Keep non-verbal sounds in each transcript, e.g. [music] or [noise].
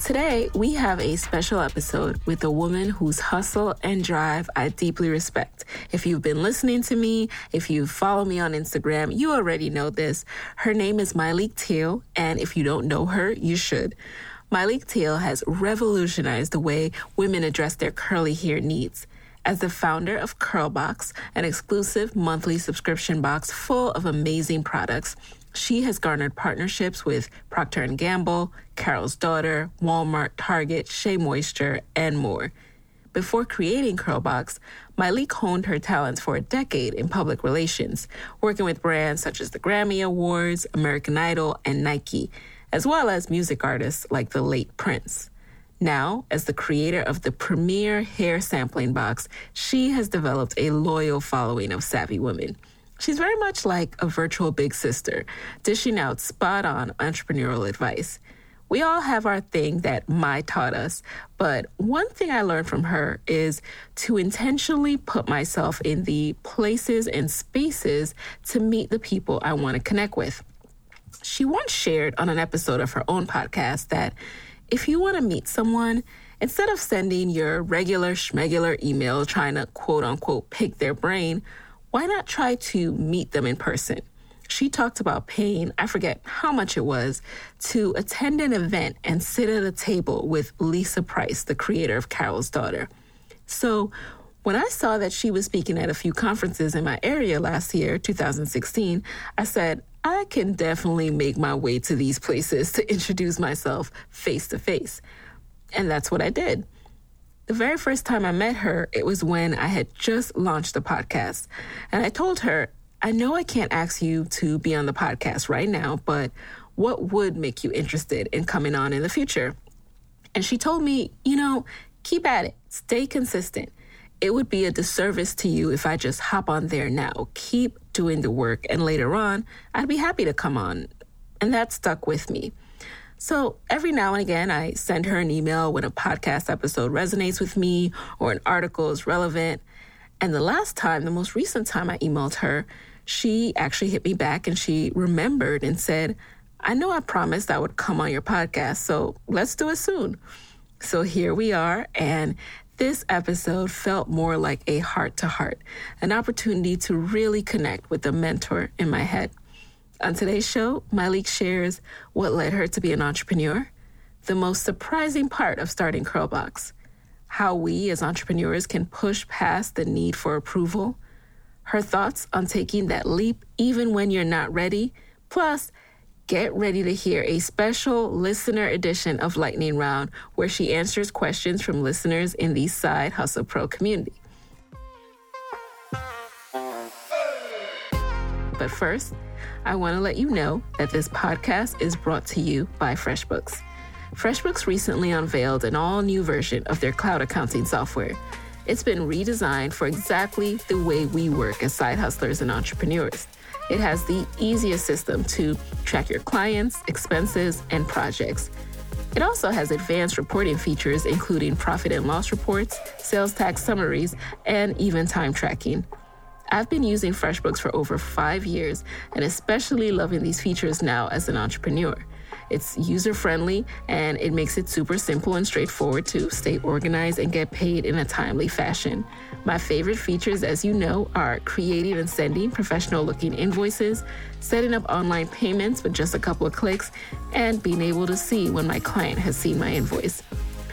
Today, we have a special episode with a woman whose hustle and drive I deeply respect. If you've been listening to me, if you follow me on Instagram, you already know this. Her name is Myleik Teele, and if you don't know her, you should. Myleik Teele has revolutionized the way women address their curly hair needs. As the founder of Curlbox, an exclusive monthly subscription box full of amazing products, she has garnered partnerships with Procter & Gamble, Carol's Daughter, Walmart, Target, Shea Moisture, and more. Before creating Curlbox, Myleik honed her talents for a decade in public relations, working with brands such as the Grammy Awards, American Idol, and Nike, as well as music artists like the late Prince. Now, as the creator of the premier hair sampling box, she has developed a loyal following of savvy women. She's very much like a virtual big sister, dishing out spot on entrepreneurial advice. We all have our thing that My taught us, but one thing I learned from her is to intentionally put myself in the places and spaces to meet the people I want to connect with. She once shared on an episode of her own podcast that if you want to meet someone, instead of sending your regular schmegular email trying to quote unquote pick their brain, why not try to meet them in person? She talked about paying, I forget how much it was, to attend an event and sit at a table with Lisa Price, the creator of Carol's Daughter. So when I saw that she was speaking at a few conferences in my area last year, 2016, I said, I can definitely make my way to these places to introduce myself face to face. And that's what I did. The very first time I met her, it was when I had just launched the podcast. And I told her, I know I can't ask you to be on the podcast right now, but what would make you interested in coming on in the future? And she told me, you know, keep at it, stay consistent. It would be a disservice to you if I just hop on there now. Keep doing the work, and later on, I'd be happy to come on. And that stuck with me. So every now and again, I send her an email when a podcast episode resonates with me or an article is relevant. And the last time, the most recent time I emailed her, she actually hit me back and she remembered and said, I know I promised I would come on your podcast, so let's do it soon. So here we are, and this episode felt more like a heart to heart, an opportunity to really connect with the mentor in my head. On today's show, Myleik shares what led her to be an entrepreneur, the most surprising part of starting Curlbox, how we as entrepreneurs can push past the need for approval, her thoughts on taking that leap even when you're not ready, plus, get ready to hear a special listener edition of Lightning Round where she answers questions from listeners in the Side Hustle Pro community. But first, I want to let you know that this podcast is brought to you by FreshBooks. FreshBooks recently unveiled an all new version of their cloud accounting software. It's been redesigned for exactly the way we work as side hustlers and entrepreneurs. It has the easiest system to track your clients, expenses, and projects. It also has advanced reporting features, including profit and loss reports, sales tax summaries, and even time tracking. I've been using FreshBooks for over five years and especially loving these features now as an entrepreneur. It's user friendly and it makes it super simple and straightforward to stay organized and get paid in a timely fashion. My favorite features, as you know, are creating and sending professional looking invoices, setting up online payments with just a couple of clicks, and being able to see when my client has seen my invoice.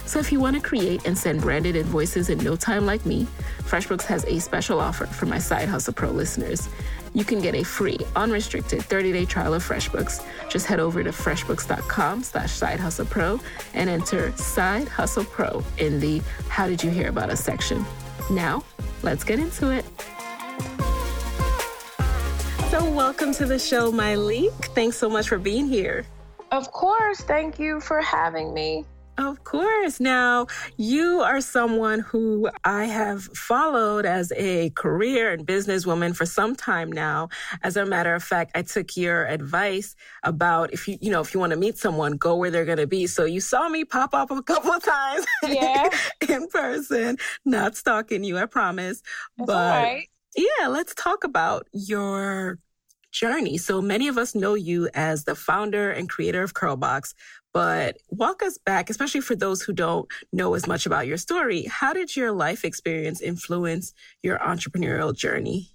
So if you want to create and send branded invoices in no time like me, FreshBooks has a special offer for my Side Hustle Pro listeners. You can get a free, unrestricted 30-day trial of FreshBooks. Just head over to freshbooks.com slash Side Hustle Pro and enter Side Hustle Pro in the How Did You Hear About Us section. Now, let's get into it. So welcome to the show, Myleik. Thanks so much for being here. Of course. Thank you for having me. Of course. Now, you are someone who I have followed as a career and businesswoman for some time now. As a matter of fact, I took your advice about if you, you know, if you want to meet someone, go where they're going to be. So you saw me pop up a [laughs] couple of times yeah. [laughs] in person, not stalking you, I promise. That's but yeah, let's talk about your journey. So many of us know you as the founder and creator of Curlbox, but walk us back, especially for those who don't know as much about your story. How did your life experience influence your entrepreneurial journey?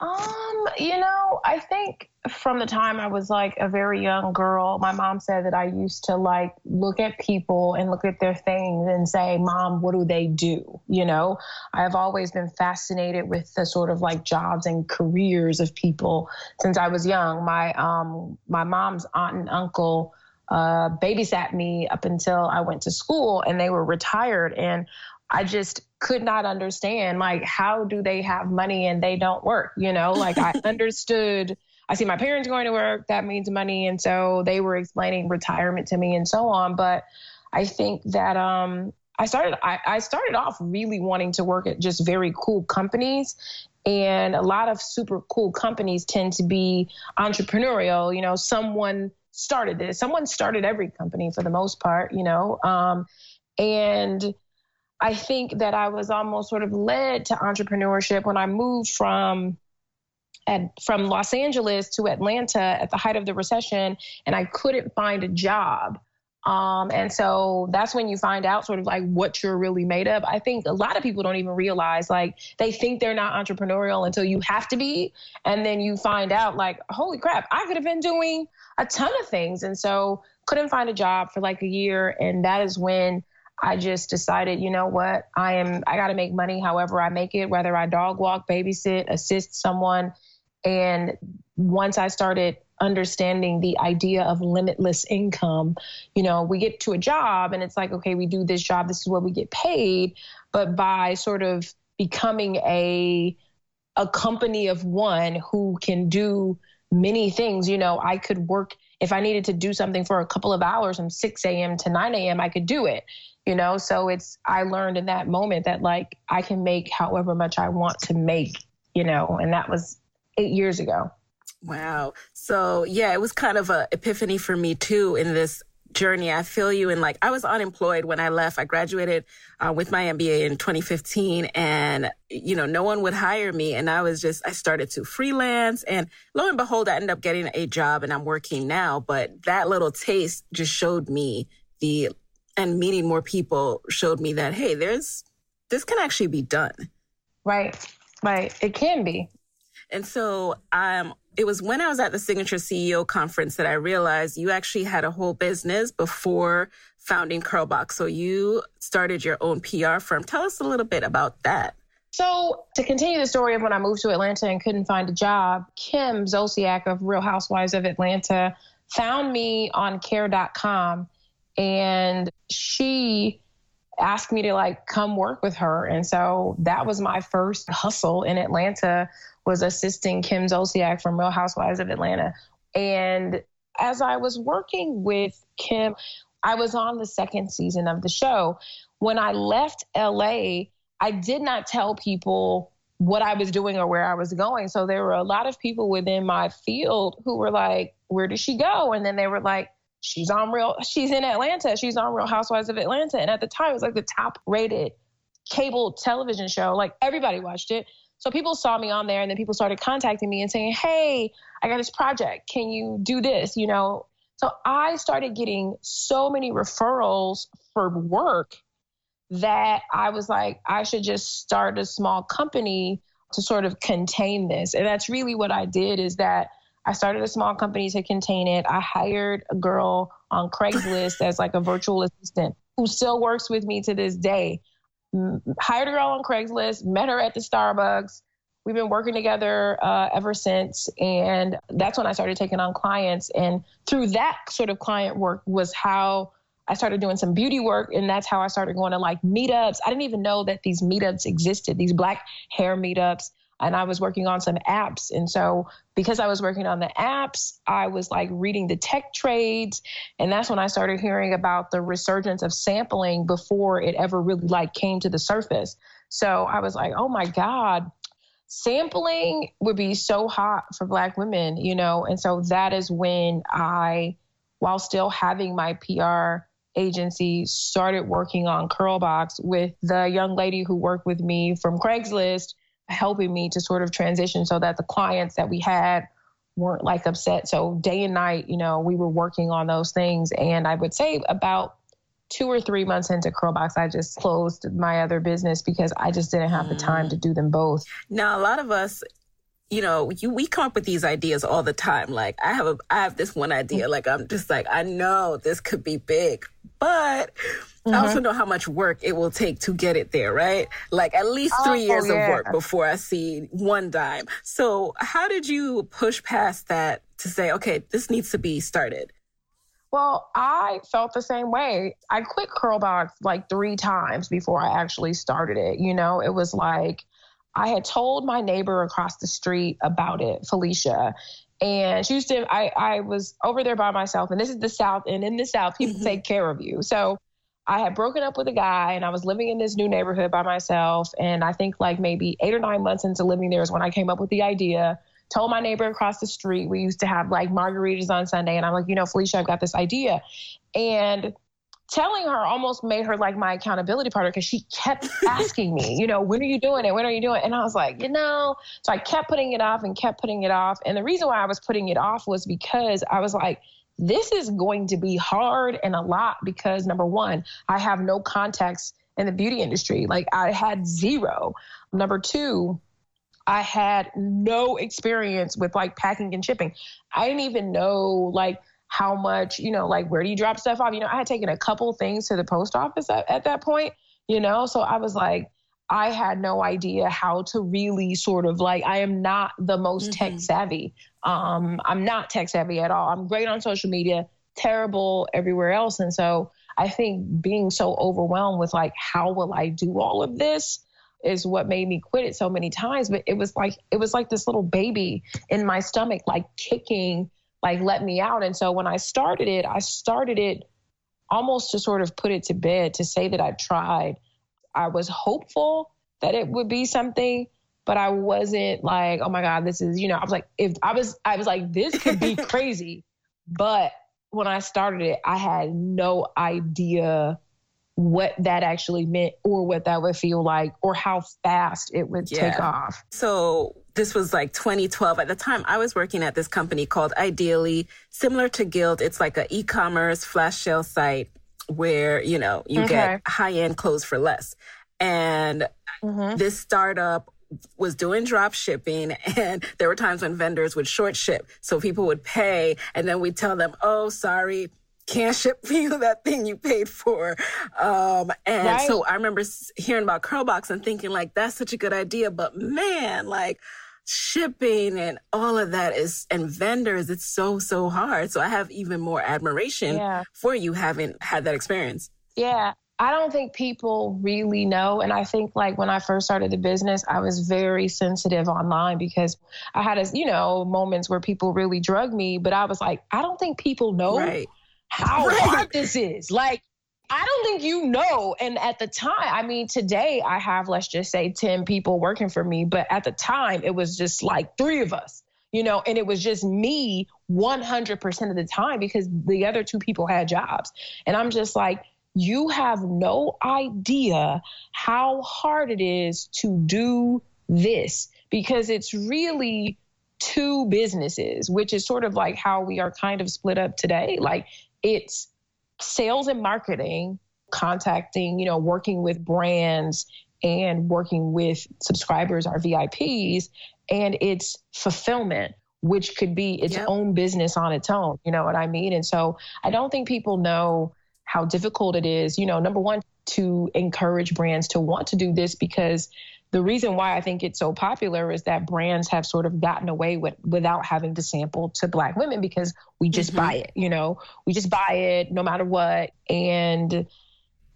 Um, you know, I think from the time I was like a very young girl, my mom said that I used to like look at people and look at their things and say, Mom, what do they do? You know, I have always been fascinated with the sort of like jobs and careers of people since I was young. My um my mom's aunt and uncle uh, babysat me up until I went to school and they were retired. And I just could not understand, like, how do they have money and they don't work? You know, like I [laughs] understood. I see my parents going to work, that means money. And so they were explaining retirement to me and so on. But I think that um, I started I, I started off really wanting to work at just very cool companies and a lot of super cool companies tend to be entrepreneurial you know someone started this. Someone started every company for the most part, you know. Um, and I think that I was almost sort of led to entrepreneurship when I moved from at, from Los Angeles to Atlanta at the height of the recession, and I couldn't find a job. Um, and so that's when you find out sort of like what you're really made of. I think a lot of people don't even realize like they think they're not entrepreneurial until you have to be. And then you find out like, holy crap, I could have been doing a ton of things. And so couldn't find a job for like a year. And that is when I just decided, you know what, I am, I got to make money however I make it, whether I dog walk, babysit, assist someone. And once I started understanding the idea of limitless income. You know, we get to a job and it's like, okay, we do this job, this is what we get paid. But by sort of becoming a a company of one who can do many things, you know, I could work if I needed to do something for a couple of hours from 6 a.m. to 9 a.m., I could do it. You know, so it's I learned in that moment that like I can make however much I want to make, you know, and that was eight years ago. Wow. So yeah, it was kind of a epiphany for me too in this journey. I feel you. And like, I was unemployed when I left. I graduated uh, with my MBA in 2015 and, you know, no one would hire me. And I was just, I started to freelance and lo and behold, I ended up getting a job and I'm working now. But that little taste just showed me the, and meeting more people showed me that, hey, there's, this can actually be done. Right. Right. It can be. And so um, it was when I was at the Signature CEO conference that I realized you actually had a whole business before founding Curlbox. So you started your own PR firm. Tell us a little bit about that. So, to continue the story of when I moved to Atlanta and couldn't find a job, Kim Zolciak of Real Housewives of Atlanta found me on care.com and she asked me to like come work with her. And so that was my first hustle in Atlanta was assisting Kim Zolciak from Real Housewives of Atlanta. And as I was working with Kim, I was on the second season of the show. When I left LA, I did not tell people what I was doing or where I was going. So there were a lot of people within my field who were like, Where did she go? And then they were like, She's on real, she's in Atlanta. She's on Real Housewives of Atlanta. And at the time, it was like the top rated cable television show. Like everybody watched it. So people saw me on there and then people started contacting me and saying, Hey, I got this project. Can you do this? You know, so I started getting so many referrals for work that I was like, I should just start a small company to sort of contain this. And that's really what I did is that I started a small company to contain it. I hired a girl on Craigslist as like a virtual assistant who still works with me to this day hired a girl on Craigslist, met her at the Starbucks. We've been working together uh, ever since. And that's when I started taking on clients. And through that sort of client work was how I started doing some beauty work. And that's how I started going to like meetups. I didn't even know that these meetups existed, these black hair meetups. And I was working on some apps. And so because I was working on the apps, I was like reading the tech trades. And that's when I started hearing about the resurgence of sampling before it ever really like came to the surface. So I was like, oh my God, sampling would be so hot for black women, you know? And so that is when I, while still having my PR agency, started working on Curlbox with the young lady who worked with me from Craigslist helping me to sort of transition so that the clients that we had weren't like upset. So day and night, you know, we were working on those things. And I would say about two or three months into Curlbox, I just closed my other business because I just didn't have the time to mm. do them both. Now, a lot of us, you know, you, we come up with these ideas all the time. Like I have a, I have this one idea. Mm. Like I'm just like, I know this could be big, but Mm-hmm. I also know how much work it will take to get it there, right? Like at least three oh, years yeah. of work before I see one dime. So how did you push past that to say, okay, this needs to be started? Well, I felt the same way. I quit Curlbox like three times before I actually started it. You know, it was like I had told my neighbor across the street about it, Felicia, and Houston, I, I was over there by myself and this is the south and in the south people mm-hmm. take care of you so I had broken up with a guy and I was living in this new neighborhood by myself. And I think like maybe eight or nine months into living there is when I came up with the idea. Told my neighbor across the street, we used to have like margaritas on Sunday. And I'm like, you know, Felicia, I've got this idea. And telling her almost made her like my accountability partner because she kept [laughs] asking me, you know, when are you doing it? When are you doing it? And I was like, you know, so I kept putting it off and kept putting it off. And the reason why I was putting it off was because I was like, this is going to be hard and a lot because number one, I have no context in the beauty industry. Like I had zero. Number two, I had no experience with like packing and shipping. I didn't even know like how much, you know, like where do you drop stuff off? You know, I had taken a couple things to the post office at, at that point, you know, so I was like, I had no idea how to really sort of like, I am not the most mm-hmm. tech savvy. Um, I'm not tech savvy at all. I'm great on social media, terrible everywhere else. And so I think being so overwhelmed with like, how will I do all of this? is what made me quit it so many times but it was like it was like this little baby in my stomach like kicking like let me out and so when i started it i started it almost to sort of put it to bed to say that i tried I was hopeful that it would be something, but I wasn't like, oh my God, this is, you know, I was like, if I was, I was like, this could be [laughs] crazy. But when I started it, I had no idea what that actually meant or what that would feel like or how fast it would yeah. take off. So this was like 2012. At the time, I was working at this company called Ideeli, similar to Gilt. It's like an e-commerce flash sale site where, you know, you okay. get high end clothes for less. And mm-hmm. this startup was doing drop shipping [laughs] and there were times when vendors would short ship. So people would pay and then we'd tell them, oh, sorry, can't [laughs] ship you that thing you paid for. Um, and right. so I remember hearing about Curlbox and thinking like, that's such a good idea. But man, like, shipping and all of that is and vendors it's so so hard so i have even more admiration yeah. for you having had that experience yeah i don't think people really know and i think like when i first started the business i was very sensitive online because i had a you know moments where people really drug me but i was like i don't think people know right. how [laughs] right. hard this is like I don't think you know. And at the time, I mean, today I have, let's just say, 10 people working for me. But at the time, it was just like three of us, you know, and it was just me 100% of the time because the other two people had jobs. And I'm just like, you have no idea how hard it is to do this because it's really two businesses, which is sort of like how we are kind of split up today. Like it's sales and marketing, contacting, you know, working with brands and working with subscribers, our VIPs, and it's fulfillment, which could be its yep. own business on its own. You know what I mean? And so I don't think people know how difficult it is, you know, number one, to encourage brands to want to do this because the reason why I think it's so popular is that brands have sort of gotten away with without having to sample to black women because we just mm-hmm. buy it, you know, we just buy it no matter what. And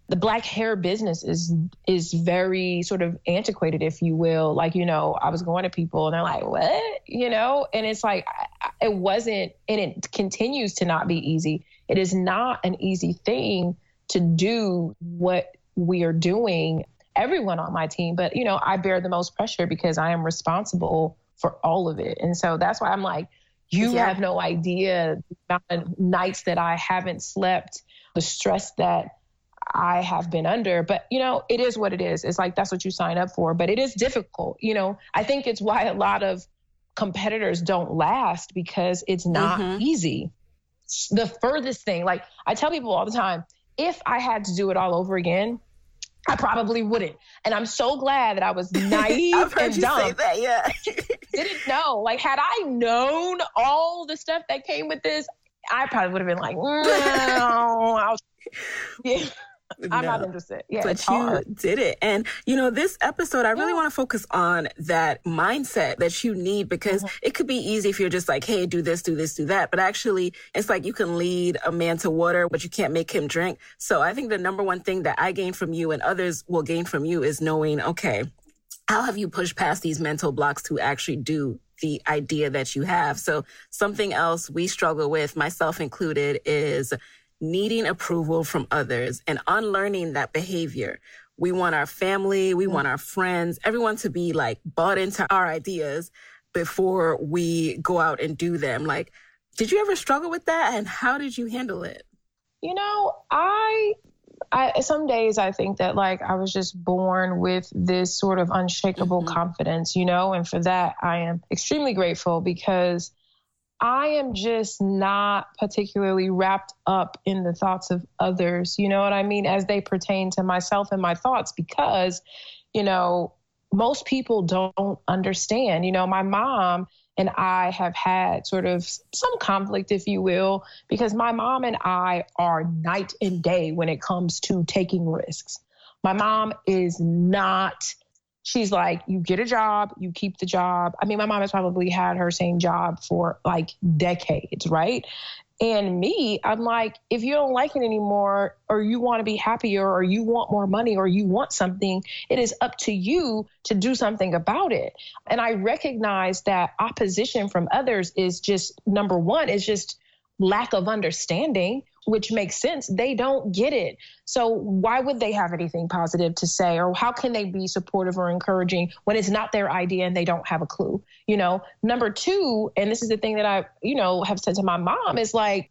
the black hair business is is very sort of antiquated if you will. Like you know i was going to people and they're like what? You know? And it's like it wasn't and it continues to not be easy. It is not an easy thing to do what we are doing everyone on my team but you know i bear the most pressure because i am responsible for all of it and so that's why i'm like you yeah. have no idea the nights that i haven't slept the stress that I have been under. But, you know, it is what it is. It's like that's what you sign up for. But it is difficult. You know, I think it's why a lot of competitors don't last because it's not mm-hmm. easy. The furthest thing, like I tell people all the time, if I had to do it all over again, I probably wouldn't. And I'm so glad that I was [laughs] naive I've heard and you dumb. Say that, yeah. [laughs] didn't know. Like, had I known all the stuff that came with this, I probably would have been like, [laughs] mm, no, yeah. I'm no. not interested. Yeah, but you hard. did it. And, you know, this episode, I really yeah. want to focus on that mindset that you need because mm-hmm. it could be easy if you're just like, hey, do this, do this, do that. But actually, it's like you can lead a man to water, but you can't make him drink. So I think the number one thing that I gain from you and others will gain from you is knowing, okay, how have you pushed past these mental blocks to actually do the idea that you have? So something else we struggle with, myself included, is needing approval from others and unlearning that behavior. We want our family, we want our friends, everyone to be like bought into our ideas before we go out and do them. Like, did you ever struggle with that and how did you handle it? You know, I I some days I think that like I was just born with this sort of unshakable mm-hmm. confidence, you know, and for that I am extremely grateful because I am just not particularly wrapped up in the thoughts of others, you know what I mean, as they pertain to myself and my thoughts, because, you know, most people don't understand. You know, my mom and I have had sort of some conflict, if you will, because my mom and I are night and day when it comes to taking risks. My mom is not she's like, you get a job, you keep the job. I mean, my mom has probably had her same job for like decades, right? And me, I'm like, if you don't like it anymore, or you want to be happier, or you want more money, or you want something, it is up to you to do something about it. And I recognize that opposition from others is just number one, is just lack of understanding which makes sense. They don't get it. So why would they have anything positive to say or how can they be supportive or encouraging when it's not their idea and they don't have a clue? You know, number 2, and this is the thing that I, you know, have said to my mom is like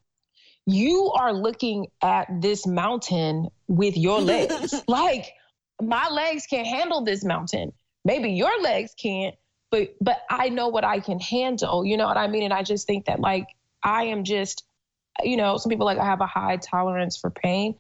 you are looking at this mountain with your legs. [laughs] like my legs can't handle this mountain. Maybe your legs can't, but but I know what I can handle. You know what I mean? And I just think that like I am just you know, some people like I have a high tolerance for pain.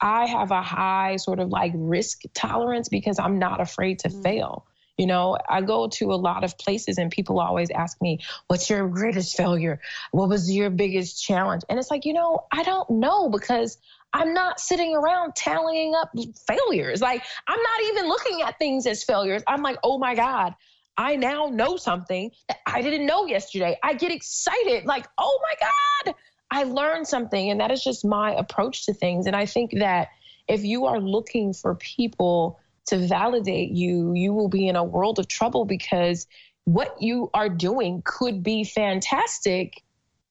I have a high sort of like risk tolerance because I'm not afraid to mm-hmm. fail. You know, I go to a lot of places and people always ask me, What's your greatest failure? What was your biggest challenge? And it's like, you know, I don't know because I'm not sitting around tallying up failures. Like, I'm not even looking at things as failures. I'm like, Oh my God, I now know something that I didn't know yesterday. I get excited, like, Oh my God, I learned something. And that is just my approach to things. And I think that if you are looking for people to validate you, you will be in a world of trouble because what you are doing could be fantastic,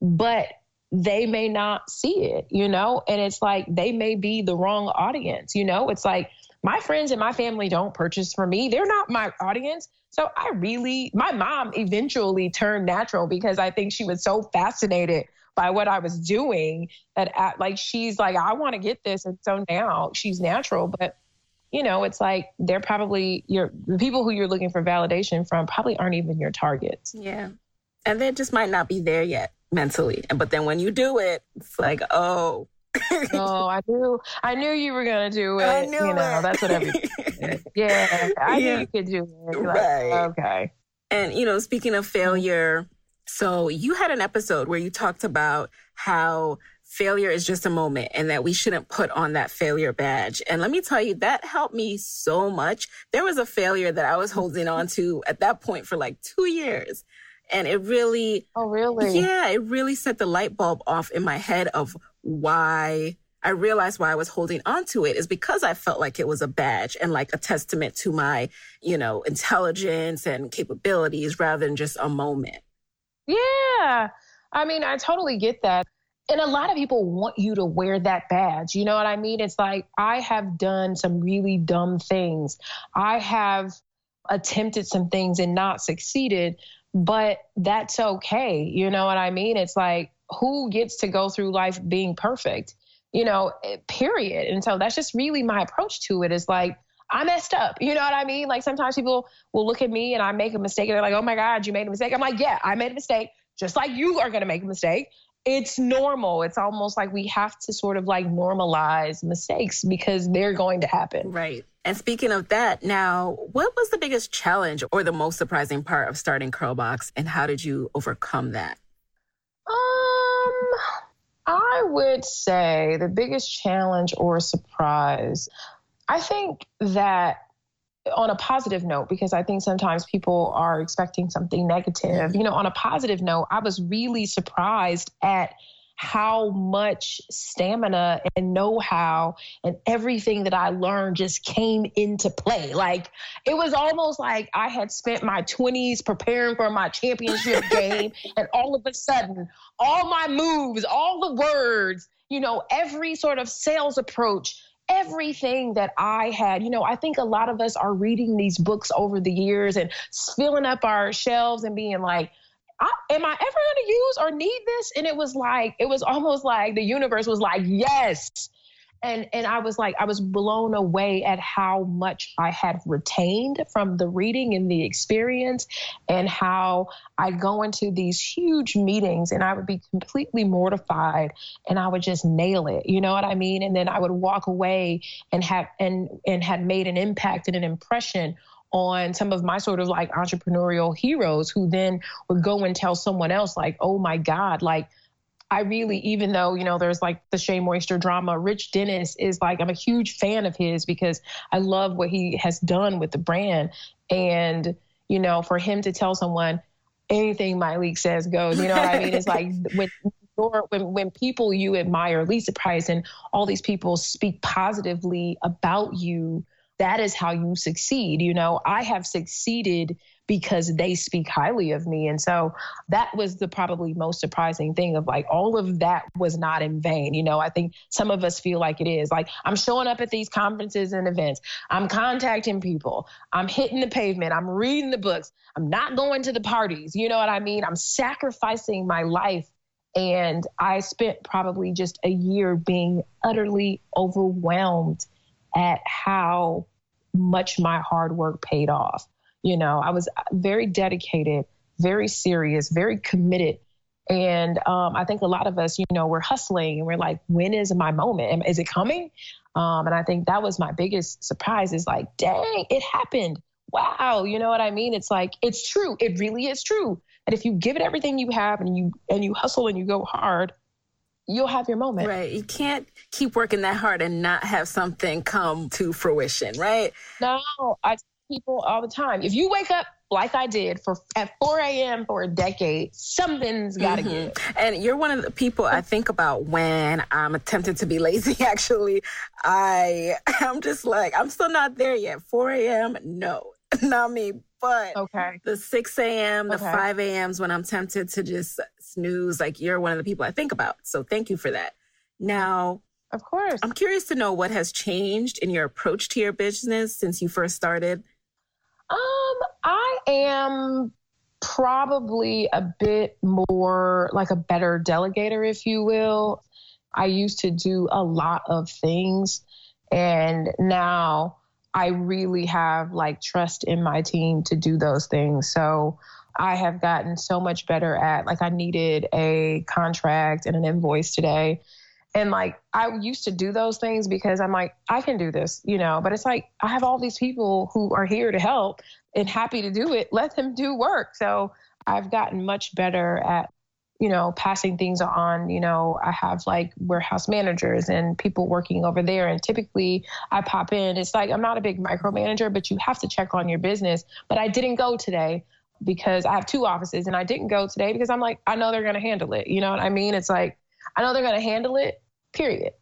but they may not see it, you know? And it's like they may be the wrong audience, you know? It's like my friends and my family don't purchase for me. They're not my audience. So I really, my mom eventually turned natural because I think she was so fascinated by what I was doing that at, like she's like I want to get this and so now she's natural but you know it's like they're probably your the people who you're looking for validation from probably aren't even your targets. Yeah. And they just might not be there yet mentally. And But then when you do it, it's like, oh, [laughs] oh, I knew, I knew you were gonna do it. I knew you know, it. that's what everything. [laughs] yeah, I yeah. knew you could do it. right. Like, okay. And you know, speaking of failure, so you had an episode where you talked about how failure is just a moment and that we shouldn't put on that failure badge. And let me tell you, that helped me so much. There was a failure that I was holding on to at that point for like two years. And it really, oh, really? Yeah, it really set the light bulb off in my head of why I realized why I was holding on to it is because I felt like it was a badge and like a testament to my, you know, intelligence and capabilities rather than just a moment. Yeah. I mean, I totally get that. And a lot of people want you to wear that badge. You know what I mean? It's like, I have done some really dumb things. I have attempted some things and not succeeded, but that's okay. You know what I mean? It's like, who gets to go through life being perfect? You know, eh, period. And so that's just really my approach to it is like, I messed up. You know what I mean? Like sometimes people will look at me and I make a mistake and they're like, oh my God, you made a mistake. I'm like, yeah, I made a mistake, just like you are going to make a mistake it's normal. It's almost like we have to sort of like normalize mistakes because they're going to happen. Right. And speaking of that, now, what was the biggest challenge or the most surprising part of starting Curlbox and how did you overcome that? Um, I would say the biggest challenge or surprise, I think that on a positive note because I think sometimes people are expecting something negative. You know, on a positive note, I was really surprised at how much stamina and know-how and everything that I learned just came into play. Like it was almost like I had spent my 20s preparing for my championship [laughs] game and all of a sudden all my moves, all the words, you know, every sort of sales approach everything that I had. You know, I think a lot of us are reading these books over the years and filling up our shelves and being like, I, am I ever going to use or need this? And it was like, it was almost like the universe was like, yes, and and I was like I was blown away at how much I had retained from the reading and the experience and how I go into these huge meetings and I would be completely mortified and I would just nail it. You know what I mean? And then I would walk away and have and and had made an impact and an impression on some of my sort of like entrepreneurial heroes who then would go and tell someone else like oh my god like I really, even though, you know, there's like the Shea Moisture drama, Rich Dennis is like, I'm a huge fan of his because I love what he has done with the brand. And, you know, for him to tell someone anything Myleik says goes, you know what I mean? It's like [laughs] when, when, when people you admire, Lisa Price and all these people speak positively about you, that is how you succeed. You know, I have succeeded because they speak highly of me. And so that was the probably most surprising thing of like all of that was not in vain. You know, I think some of us feel like it is. Like I'm showing up at these conferences and events, I'm contacting people, I'm hitting the pavement, I'm reading the books, I'm not going to the parties. You know what I mean? I'm sacrificing my life. And I spent probably just a year being utterly overwhelmed at how much my hard work paid off. You know, I was very dedicated, very serious, very committed. And um, I think a lot of us, you know, we're hustling and we're like, when is my moment? Is it coming? Um, and I think that was my biggest surprise is like, dang, it happened. Wow. You know what I mean? It's like, it's true. It really is true. And if you give it everything you have and you, and you hustle and you go hard, you'll have your moment. Right. You can't keep working that hard and not have something come to fruition, right? No, I people all the time. If you wake up like I did for at 4 a.m. for a decade, something's got to mm-hmm. give. And you're one of the people I think about when I'm tempted to be lazy. [laughs] Actually, I I'm just like I'm still not there yet. 4 a.m. No, [laughs] not me. But okay. the 6 a.m., the okay. 5 a.m.s when I'm tempted to just snooze, like you're one of the people I think about. So thank you for that. Now, of course. I'm curious to know what has changed in your approach to your business since you first started um, I am probably a bit more like a better delegator, if you will. I used to do a lot of things, and now I really have like trust in my team to do those things. So I have gotten so much better at like I needed a contract and an invoice today and like I used to do those things because I'm like, I can do this, you know, but it's like I have all these people who are here to help and happy to do it. Let them do work. So I've gotten much better at, you know, passing things on. You know, I have like warehouse managers and people working over there. And typically I pop in. It's like I'm not a big micromanager, but you have to check on your business. But I didn't go today because I have two offices and I didn't go today because I'm like, I know they're going to handle it. You know what I mean? It's like, I know they're going to handle it period.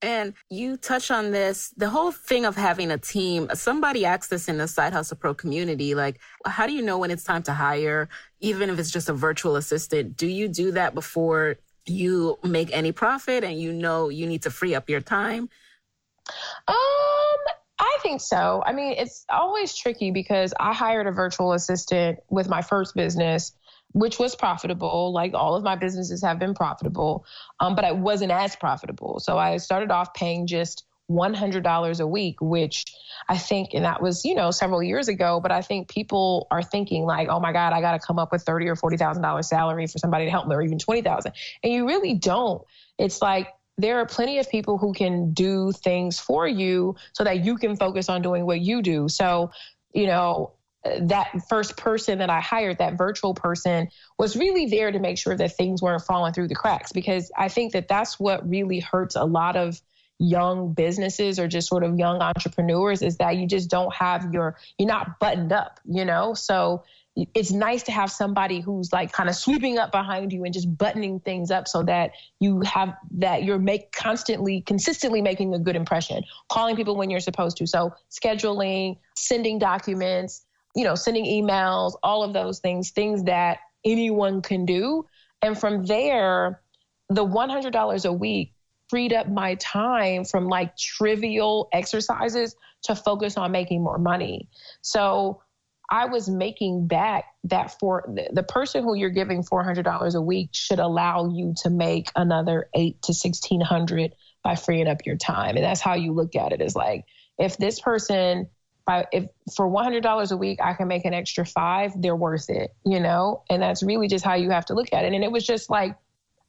And you touch on this, the whole thing of having a team. Somebody asked this in the Side Hustle Pro community, like, how do you know when it's time to hire, even if it's just a virtual assistant? Do you do that before you make any profit and you know you need to free up your time? Um, I think so. I mean, it's always tricky because I hired a virtual assistant with my first business which was profitable. Like all of my businesses have been profitable, um, but I wasn't as profitable. So I started off paying just $100 a week, which I think, and that was, you know, several years ago, but I think people are thinking like, oh my God, I got to come up with 30 or $40,000 salary for somebody to help me or even 20,000. And you really don't. It's like, there are plenty of people who can do things for you so that you can focus on doing what you do. So, you know, that first person that I hired, that virtual person, was really there to make sure that things weren't falling through the cracks because I think that that's what really hurts a lot of young businesses or just sort of young entrepreneurs is that you just don't have your you're not buttoned up, you know? So it's nice to have somebody who's like kind of sweeping up behind you and just buttoning things up so that you have that you're make constantly consistently making a good impression calling people when you're supposed to so scheduling sending documents you know, sending emails, all of those things, things that anyone can do. And from there, the $100 a week freed up my time from like trivial exercises to focus on making more money. So I was making back that for the person who you're giving $400 a week should allow you to make another eight to 1600 by freeing up your time. And that's how you look at it is like, if this person I, if for $100 a week I can make an extra five, they're worth it, you know? And that's really just how you have to look at it. And it was just like,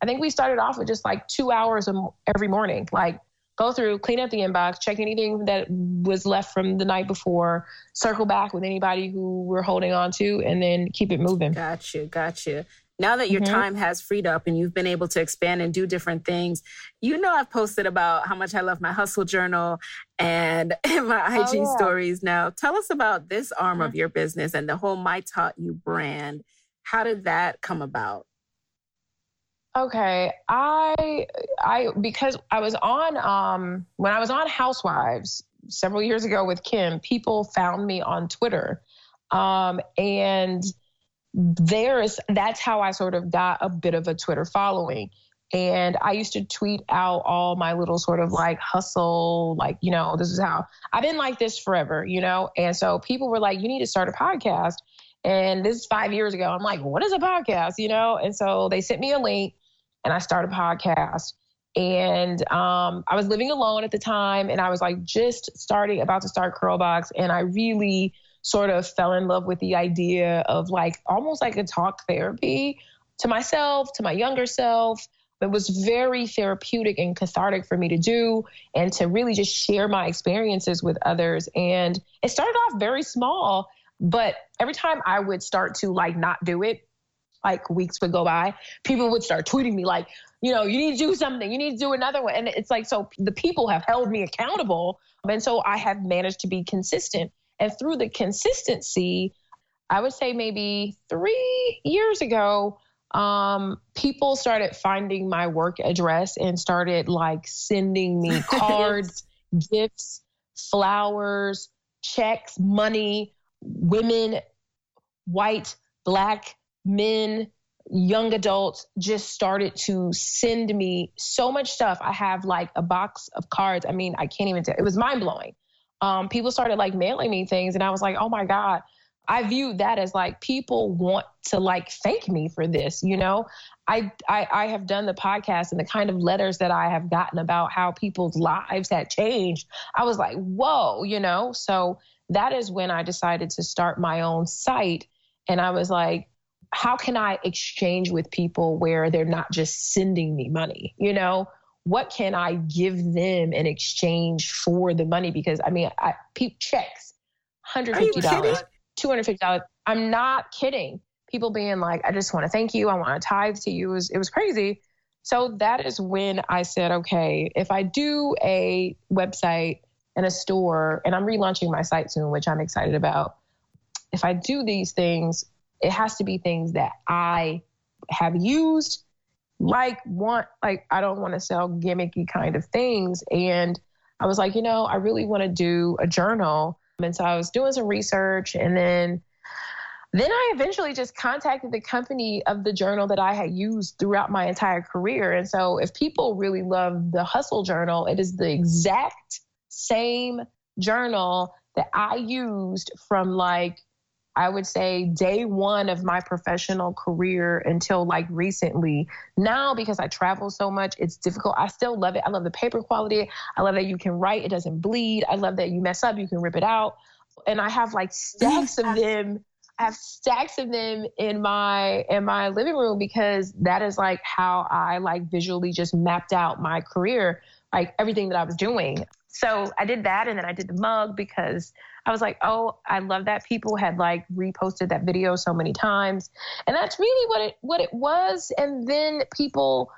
I think we started off with just like two hours every morning, like go through, clean up the inbox, check anything that was left from the night before, circle back with anybody who we're holding on to, and then keep it moving. Got you, got you. Now that your mm-hmm. time has freed up and you've been able to expand and do different things, you know I've posted about how much I love my hustle journal and [laughs] my IG oh, yeah. stories now. Tell us about this arm mm-hmm. of your business and the whole My Taught You brand. How did that come about? Okay, I I because I was on um when I was on Housewives several years ago with Kim, people found me on Twitter. Um and there's that's how I sort of got a bit of a Twitter following. And I used to tweet out all my little sort of like hustle, like, you know, this is how I've been like this forever, you know? And so people were like, you need to start a podcast. And this is five years ago. I'm like, what is a podcast, you know? And so they sent me a link and I started a podcast. And um, I was living alone at the time and I was like just starting, about to start Curlbox. And I really, sort of fell in love with the idea of like almost like a talk therapy to myself, to my younger self. It was very therapeutic and cathartic for me to do and to really just share my experiences with others. And it started off very small, but every time I would start to like not do it, like weeks would go by, people would start tweeting me like, you know, you need to do something, you need to do another one. And it's like, so the people have held me accountable. And so I have managed to be consistent. And through the consistency, I would say maybe three years ago, um, people started finding my work address and started like sending me [laughs] cards, gifts, flowers, checks, money, women, white, black, men, young adults just started to send me so much stuff. I have like a box of cards. I mean, I can't even tell. It was mind blowing um, people started like mailing me things, and I was like, oh my god. I viewed that as like people want to like thank me for this, you know. I, I I have done the podcast and the kind of letters that I have gotten about how people's lives had changed. I was like, whoa, you know. So that is when I decided to start my own site, and I was like, how can I exchange with people where they're not just sending me money, you know? What can I give them in exchange for the money? Because I mean, I peep checks, hundred fifty dollars, two hundred fifty dollars. I'm not kidding. People being like, I just want to thank you. I want to tithe to you. It was, it was crazy. So that is when I said, okay, if I do a website and a store, and I'm relaunching my site soon, which I'm excited about. If I do these things, it has to be things that I have used like want like I don't want to sell gimmicky kind of things and I was like, you know, I really want to do a journal. And so I was doing some research and then then I eventually just contacted the company of the journal that I had used throughout my entire career. And so if people really love the Hustle Journal, it is the exact same journal that I used from like I would say day one of my professional career until like recently. Now, because I travel so much, it's difficult. I still love it. I love the paper quality. I love that you can write, it doesn't bleed. I love that you mess up, you can rip it out. And I have like stacks of them. I have stacks of them in my in my living room because that is like how I like visually just mapped out my career, like everything that I was doing. So I did that and then I did the mug because I was like, oh, I love that people had like reposted that video so many times. And that's really what it what it was. And then people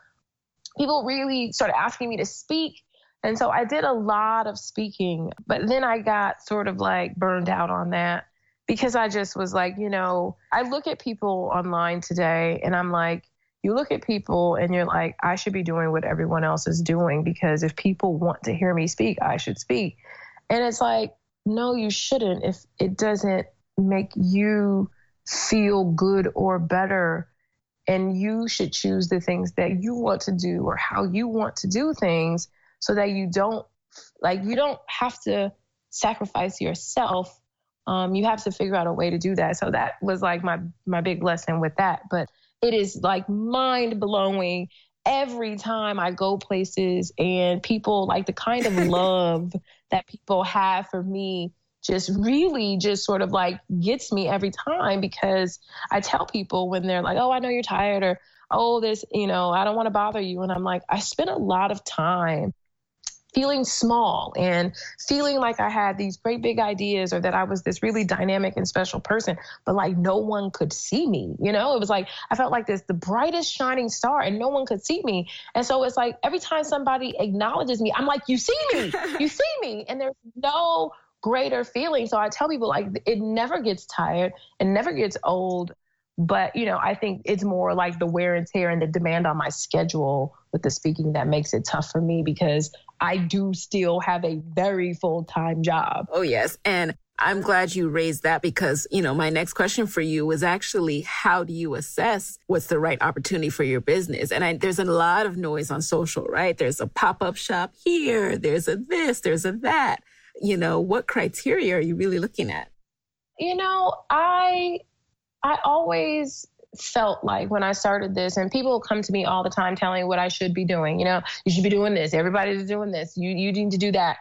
people really started asking me to speak. And so I did a lot of speaking, but then I got sort of like burned out on that because I just was like, you know, I look at people online today and I'm like, you look at people and you're like, I should be doing what everyone else is doing because if people want to hear me speak, I should speak. And it's like, no, you shouldn't if it doesn't make you feel good or better. And you should choose the things that you want to do or how you want to do things so that you don't, like, you don't have to sacrifice yourself. Um, you have to figure out a way to do that. So that was like my my big lesson with that. But it is like mind blowing every time I go places and people like the kind of [laughs] love that people have for me just really just sort of like gets me every time because I tell people when they're like, oh, I know you're tired or oh, this, you know, I don't want to bother you. And I'm like, I spent a lot of time feeling small and feeling like I had these great big ideas or that I was this really dynamic and special person, but like no one could see me. You know, it was like I felt like this the brightest shining star and no one could see me. And so it's like every time somebody acknowledges me, I'm like, you see me, you [laughs] see me. And there's no greater feeling. So I tell people like it never gets tired, it never gets old. But, you know, I think it's more like the wear and tear and the demand on my schedule with the speaking that makes it tough for me because I do still have a very full time job. Oh, yes. And I'm glad you raised that because, you know, my next question for you was actually how do you assess what's the right opportunity for your business? And I, there's a lot of noise on social, right? There's a pop up shop here, there's a this, there's a that. You know, what criteria are you really looking at? You know, I I always felt like when I started this, and people come to me all the time telling me what I should be doing. You know, you should be doing this. Everybody's doing this. You you need to do that.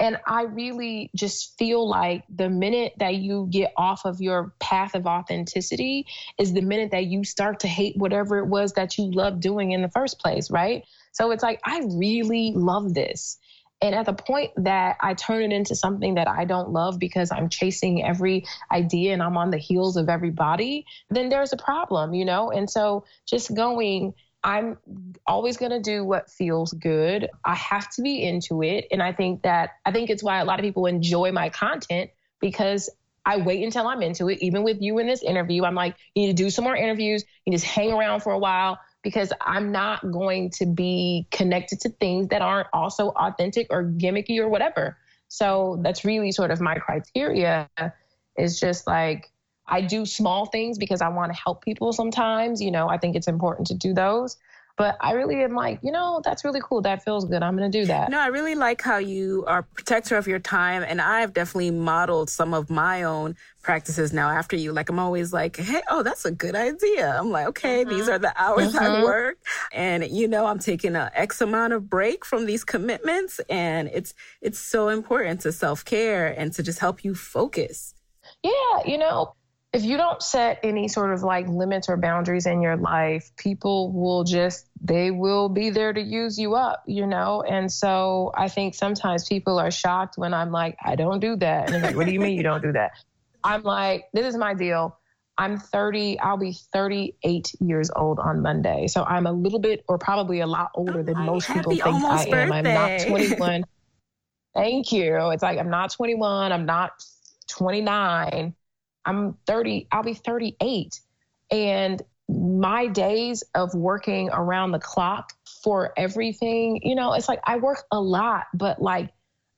And I really just feel like the minute that you get off of your path of authenticity is the minute that you start to hate whatever it was that you loved doing in the first place, right? So it's like, I really love this. And at the point that I turn it into something that I don't love because I'm chasing every idea and I'm on the heels of everybody, then there's a problem, you know? And so just going, I'm always going to do what feels good. I have to be into it. And I think that, I think it's why a lot of people enjoy my content because I wait until I'm into it. Even with you in this interview, I'm like, you need to do some more interviews. You just hang around for a while because I'm not going to be connected to things that aren't also authentic or gimmicky or whatever. So that's really sort of my criteria is just like I do small things because I want to help people sometimes. You know, I think it's important to do those. But I really am like, you know, that's really cool. That feels good. I'm going to do that. No, I really like how you are protector of your time. And I've definitely modeled some of my own practices now after you. Like, I'm always like, hey, oh, that's a good idea. I'm like, okay, mm-hmm. these are the hours mm-hmm. I work. And, you know, I'm taking an X amount of break from these commitments. And it's, it's so important to self care and to just help you focus. Yeah. You know, if you don't set any sort of like limits or boundaries in your life, people will just, they will be there to use you up, you know? And so I think sometimes people are shocked when I'm like, I don't do that. And they're like, what do you mean you don't do that? I'm like, this is my deal. I'm 30, I'll be 38 years old on Monday. So I'm a little bit, or probably a lot older than oh, most people think I am. I'm not 21. [laughs] Thank you. It's like, I'm not 21. I'm not 29. I'm 30, I'll be 38. And my days of working around the clock for everything, you know, it's like I work a lot, but like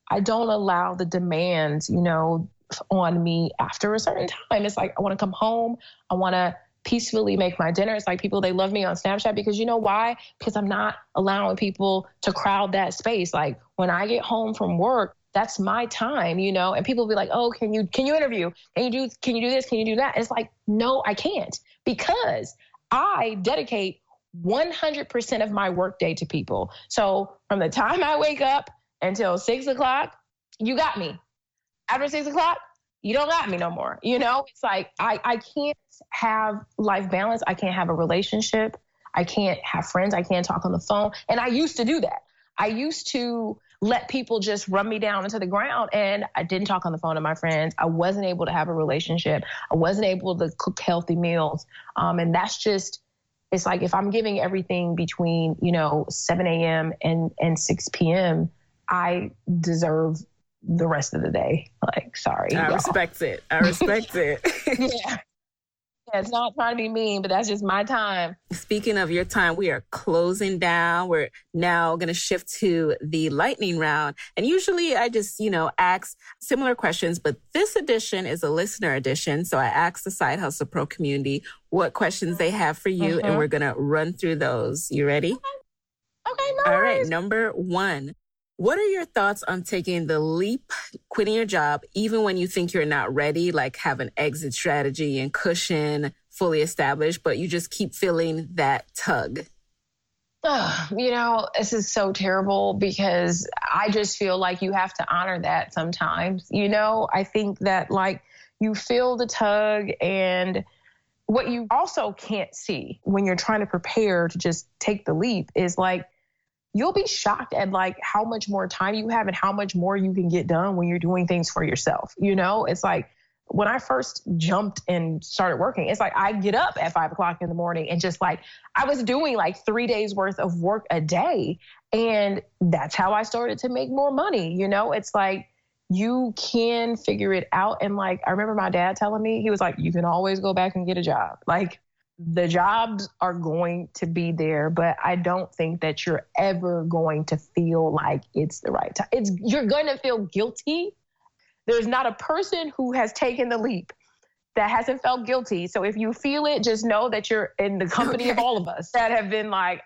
I don't allow the demands, you know, on me after a certain time. It's like I want to come home, I want to peacefully make my dinner. It's like people they love me on Snapchat because you know why? Because I'm not allowing people to crowd that space. Like when I get home from work, that's my time, you know. And people will be like, "Oh, can you can you interview? Can you do can you do this? Can you do that?" It's like, "No, I can't." Because I dedicate 100% of my workday to people. So from the time I wake up until six o'clock, you got me. After six o'clock, you don't got me no more. You know, it's like I, I can't have life balance. I can't have a relationship. I can't have friends. I can't talk on the phone. And I used to do that. I used to let people just run me down into the ground and I didn't talk on the phone to my friends. I wasn't able to have a relationship. I wasn't able to cook healthy meals. Um, and that's just, it's like if I'm giving everything between, you know, 7 a.m. and, and 6 p.m., I deserve the rest of the day. Like, sorry. I y'all. respect it. I [laughs] respect it. yeah. Yeah, it's not trying to be mean, but that's just my time. Speaking of your time, we are closing down. We're now going to shift to the lightning round. And usually I just, you know, ask similar questions, but this edition is a listener edition. So I asked the Side Hustle Pro community what questions they have for you, and mm-hmm. we're going to run through those. You ready? Okay, no All right, number one. What are your thoughts on taking the leap, quitting your job, even when you think you're not ready, like have an exit strategy and cushion fully established, but you just keep feeling that tug? you know, this is so terrible because I just feel like you have to honor that sometimes. You know, I think that like you feel the tug and what you also can't see when you're trying to prepare to just take the leap is like you'll be shocked at like how much more time you have and how much more you can get done when you're doing things for yourself. You know, it's like when I first jumped and started working, it's like I get up at five o'clock in the morning and just like I was doing like three days worth of work a day. And that's how I started to make more money. You know, it's like you can figure it out. And like I remember my dad telling me, he was like, you can always go back and get a job. Like the jobs are going to be there, but I don't think that you're ever going to feel like it's the right time. It's you're going to feel guilty. There's not a person who has taken the leap that hasn't felt guilty. So if you feel it, just know that you're in the company okay. of all of us that have been like,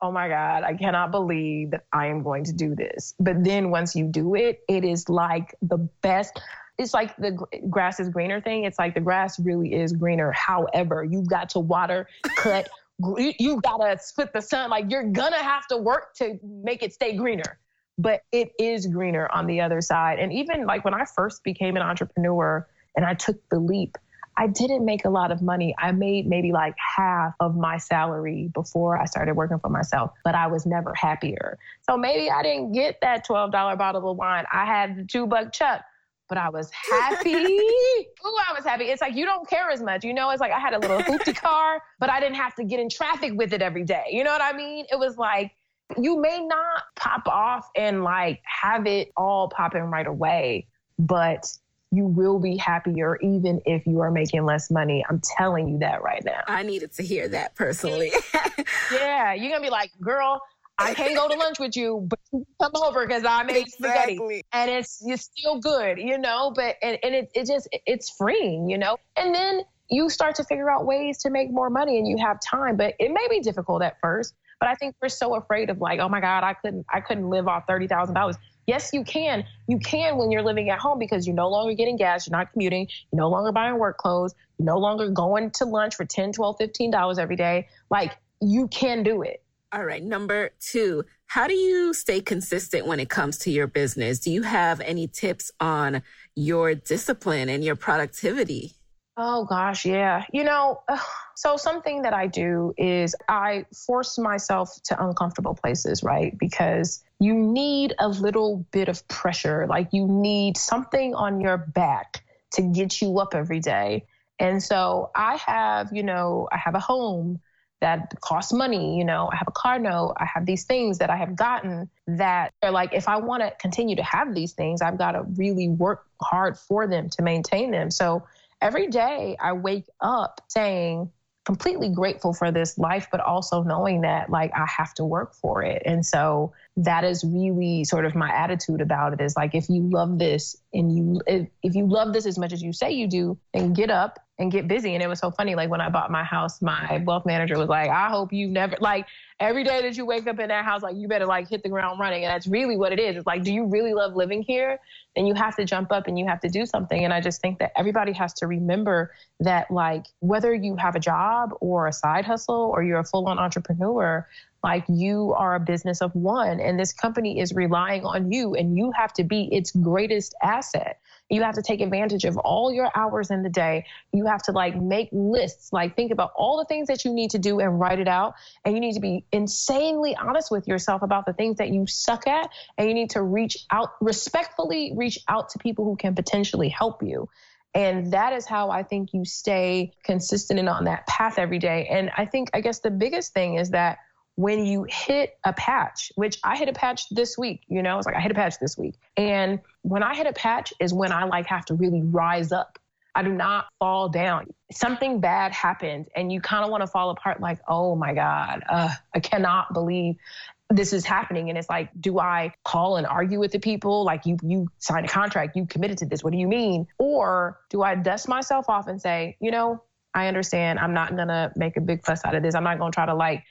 "Oh my god, I cannot believe that I am going to do this." But then once you do it, it is like the best it's like the grass is greener thing. It's like the grass really is greener. However, you've got to water, cut, [laughs] you, you gotta split the sun. Like you're gonna have to work to make it stay greener. But it is greener on the other side. And even like when I first became an entrepreneur and I took the leap, I didn't make a lot of money. I made maybe like half of my salary before I started working for myself, but I was never happier. So maybe I didn't get that $12 bottle of wine. I had the two buck chuck but I was happy. [laughs] Ooh, I was happy. It's like you don't care as much. You know, it's like I had a little hoopty car, but I didn't have to get in traffic with it every day. You know what I mean? It was like you may not pop off and like have it all popping right away, but you will be happier even if you are making less money. I'm telling you that right now. I needed to hear that personally. [laughs] yeah, you're gonna be like, girl, I can't go to lunch with you, but come over because I made exactly. spaghetti and it's it's still good, you know. But and, and it it just it's freeing, you know. And then you start to figure out ways to make more money and you have time, but it may be difficult at first. But I think we're so afraid of like, oh my God, I couldn't I couldn't live off thirty thousand dollars. Yes, you can. You can when you're living at home because you're no longer getting gas, you're not commuting, you're no longer buying work clothes, you're no longer going to lunch for 10, 12, 15 dollars every day. Like you can do it. All right. Number two, how do you stay consistent when it comes to your business? Do you have any tips on your discipline and your productivity? Oh gosh, yeah. You know, so something that I do is I force myself to uncomfortable places, right? Because you need a little bit of pressure, like you need something on your back to get you up every day. And so I have, you know, I have a home that cost money. You know, I have a car note, I have these things that I have gotten that are like, if I want to continue to have these things, I've got to really work hard for them to maintain them. So every day I wake up saying, completely grateful for this life, but also knowing that like I have to work for it. And so that is really sort of my attitude about it is like if you love this and you if, if you love this as much as you say you do, then get up and get busy. And it was so funny. Like when I bought my house, my wealth manager was like, I hope you never like every day that you wake up in that house, like you better like hit the ground running. And that's really what it is. It's like, do you really love living here? Then you have to jump up and you have to do something. And I just think that everybody has to remember that like whether you have a job or a side hustle or you're a full on entrepreneur, like you are a business of one and this company is relying on you and you have to be its greatest asset you have to take advantage of all your hours in the day. You have to like make lists like think about all the things that you need to do and write it out. And you need to be insanely honest with yourself about the things that you suck at. And you need to reach out respectfully reach out to people who can potentially help you. And that is how I think you stay consistent and on that path every day. And I think, I guess the biggest thing is that when you hit a patch, which I hit a patch this week, you know, it's like I hit a patch this week. And when I hit a patch is when I like have to really rise up. I do not fall down. Something bad happened and you kind of want to fall apart like, oh my God, uh, I cannot believe this is happening. And it's like, do I call and argue with the people? Like you you signed a contract, you committed to this. What do you mean? Or do I dust myself off and say, you know, I understand. I'm not gonna make a big fuss out of this. I'm not gonna try to like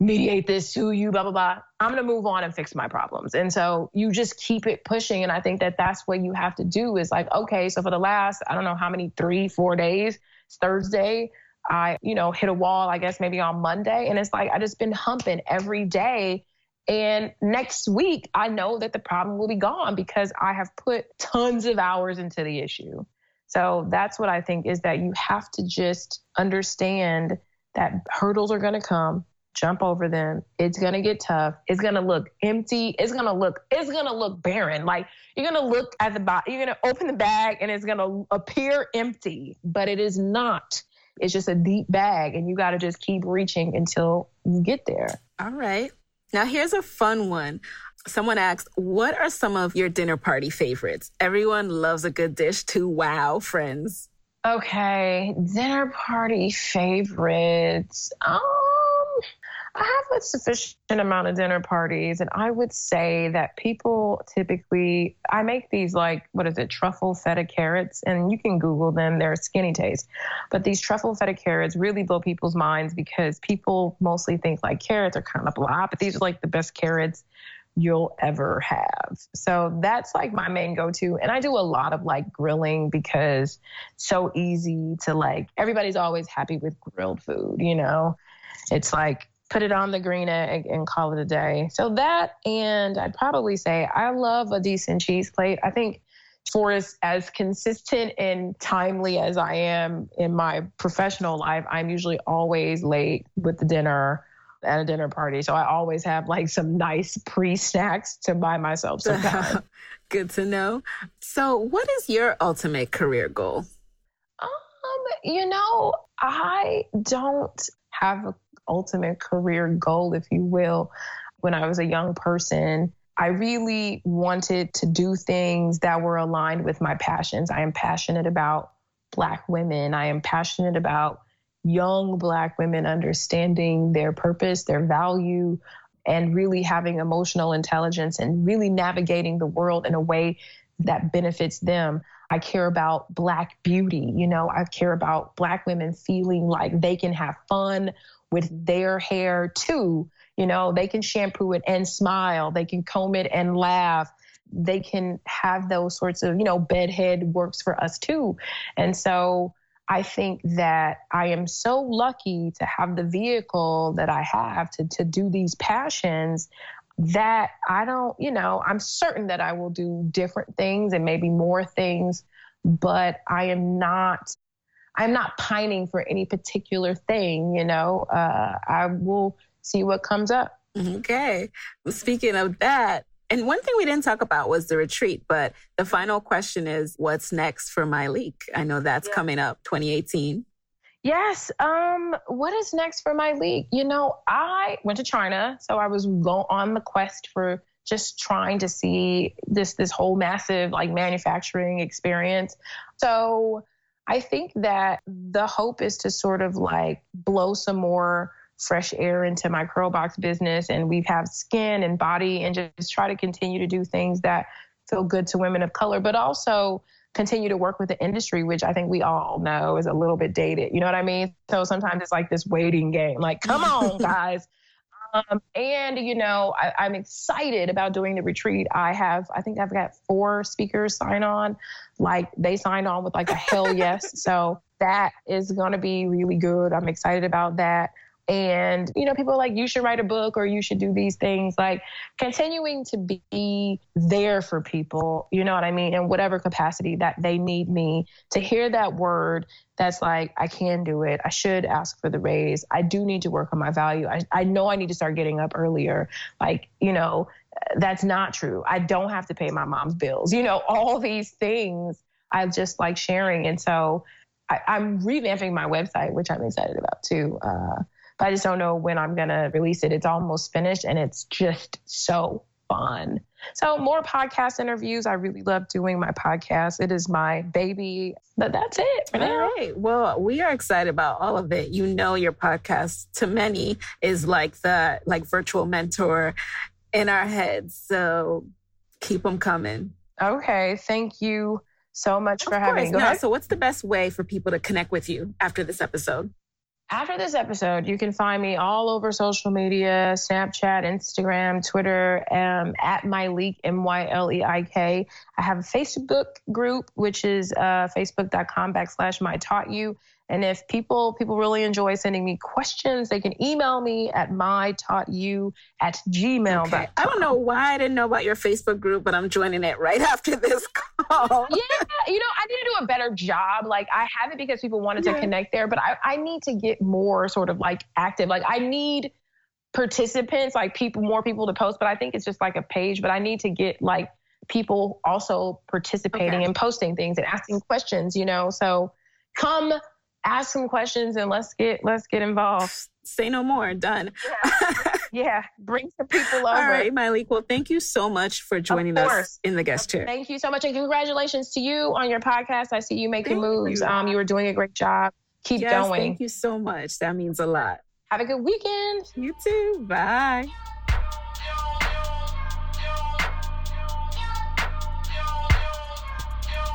mediate this to you, blah, blah, blah. I'm going to move on and fix my problems. And so you just keep it pushing. And I think that that's what you have to do is like, okay, so for the last, I don't know how many, three, four days, Thursday, I, you know, hit a wall, I guess maybe on Monday. And it's like, I just been humping every day. And next week, I know that the problem will be gone because I have put tons of hours into the issue. So that's what I think is that you have to just understand that hurdles are going to come jump over them. It's gonna get tough. It's gonna look empty. It's gonna look. It's gonna look barren. Like you're gonna look at the bottom. You're gonna open the bag and it's gonna appear empty, but it is not. It's just a deep bag, and you got to just keep reaching until you get there. All right. Now here's a fun one. Someone asked, What are some of your dinner party favorites? Everyone loves a good dish to wow friends. Okay, dinner party favorites. Um, I have a sufficient amount of dinner parties, and I would say that people typically, I make these like, what is it, truffle feta carrots, and you can Google them, they're skinny taste. But these truffle feta carrots really blow people's minds because people mostly think like carrots are kind of blah, but these are like the best carrots you'll ever have. So that's like my main go to. And I do a lot of like grilling because so easy to like, everybody's always happy with grilled food, you know? It's like put it on the green egg and call it a day. So that, and I'd probably say I love a decent cheese plate. I think for as, as consistent and timely as I am in my professional life, I'm usually always late with the dinner at a dinner party. So I always have like some nice pre snacks to buy myself sometimes. [laughs] Good to know. So, what is your ultimate career goal? Um, you know, I don't have a ultimate career goal, if you will, when I was a young person. I really wanted to do things that were aligned with my passions. I am passionate about Black women. I am passionate about young Black women understanding their purpose, their value, and really having emotional intelligence and really navigating the world in a way that benefits them. I care about Black beauty. You know, I care about Black women feeling like they can have fun with their hair too. You know, they can shampoo it and smile, they can comb it and laugh. They can have those sorts of, you know, bedhead works for us too. And so I think that I am so lucky to have the vehicle that I have to, to do these passions that I don't, you know, I'm certain that I will do different things and maybe more things, but I am not I'm not pining for any particular thing, you know. Uh, I will see what comes up. Okay. Well, speaking of that, and one thing we didn't talk about was the retreat, but the final question is what's next for Myleik? I know that's yeah. coming up 2018. Yes. Um, what is next for Myleik? You know, I went to China, so I was going on the quest for just trying to see this this whole massive like manufacturing experience. So I think that the hope is to sort of like blow some more fresh air into my curlBOX business and we have skin and body and just try to continue to do things that feel good to women of color, but also continue to work with the industry, which I think we all know is a little bit dated. You know what I mean? So sometimes it's like this waiting game. Like, come on, [laughs] guys. Um, and you know, I, am excited about doing the retreat. I have, I think I've got four speakers sign on. Like they signed on with like a hell yes. [laughs] so that is going to be really good. I'm excited about that. And, you know, people like, you should write a book or you should do these things. Like continuing to be there for people, you know what I mean, in whatever capacity that they need me to hear that word that's like, I can do it. I should ask for the raise. I do need to work on my value. I, I know I need to start getting up earlier. Like, you know, that's not true. I don't have to pay my mom's bills. You know, all these things I just like sharing. And so I, am revamping my website, which I'm excited about too. Uh, but I just don't know when I'm going to release it. It's almost finished and it's just so fun. So more podcast interviews. I really love doing my podcast. It is my baby. But that's it for now. All right. Well, we are excited about all of it. You know, your podcast to many is like the like virtual mentor in our heads. So keep them coming. Okay. Thank you so much of for having me. Go no. So what's the best way for people to connect with you after this episode? After this episode, you can find me all over social media Snapchat, Instagram, Twitter, um, at Myleik, M Y L E I K. I have a Facebook group, which is uh, facebook.com backslash my taught you. And if people people really enjoy sending me questions, they can email me at my taught you at gmail. Okay. I don't know why I didn't know about your Facebook group, but I'm joining it right [laughs] after this call. yeah, you know, I need to do a better job. Like I have it because people wanted yeah. to connect there, but I, I need to get more sort of like active. Like I need participants, like people, more people to post, but I think it's just like a page, but I need to get like people also participating okay. and posting things and asking questions, you know? So come ask some questions and let's get let's get involved. [laughs] Say no more. Done. Yeah. [laughs] yeah. Bring some people over. All right, Myleik. Well, thank you so much for joining us in the guest chair. Thank you so much, and congratulations to you on your podcast. I see you making thank moves. You. Um, you were doing a great job. Keep yes, going. Thank you so much. That means a lot. Have a good weekend. You too. Bye.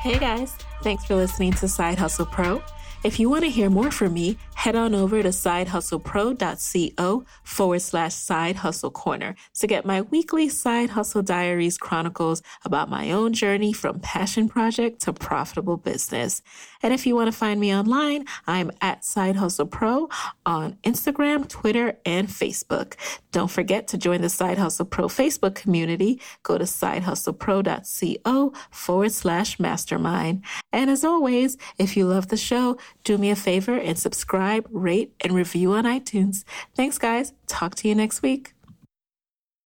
Hey guys, thanks for listening to Side Hustle Pro. If you want to hear more from me, head on over to sidehustlepro.co forward slash side hustle corner to get my weekly side hustle diaries chronicles about my own journey from passion project to profitable business. And if you want to find me online, I'm at Side Hustle Pro on Instagram, Twitter, and Facebook. Don't forget to join the Side Hustle Pro Facebook community. Go to sidehustlepro.co forward slash mastermind. And as always, if you love the show, do me a favor and subscribe, rate, and review on iTunes. Thanks, guys. Talk to you next week.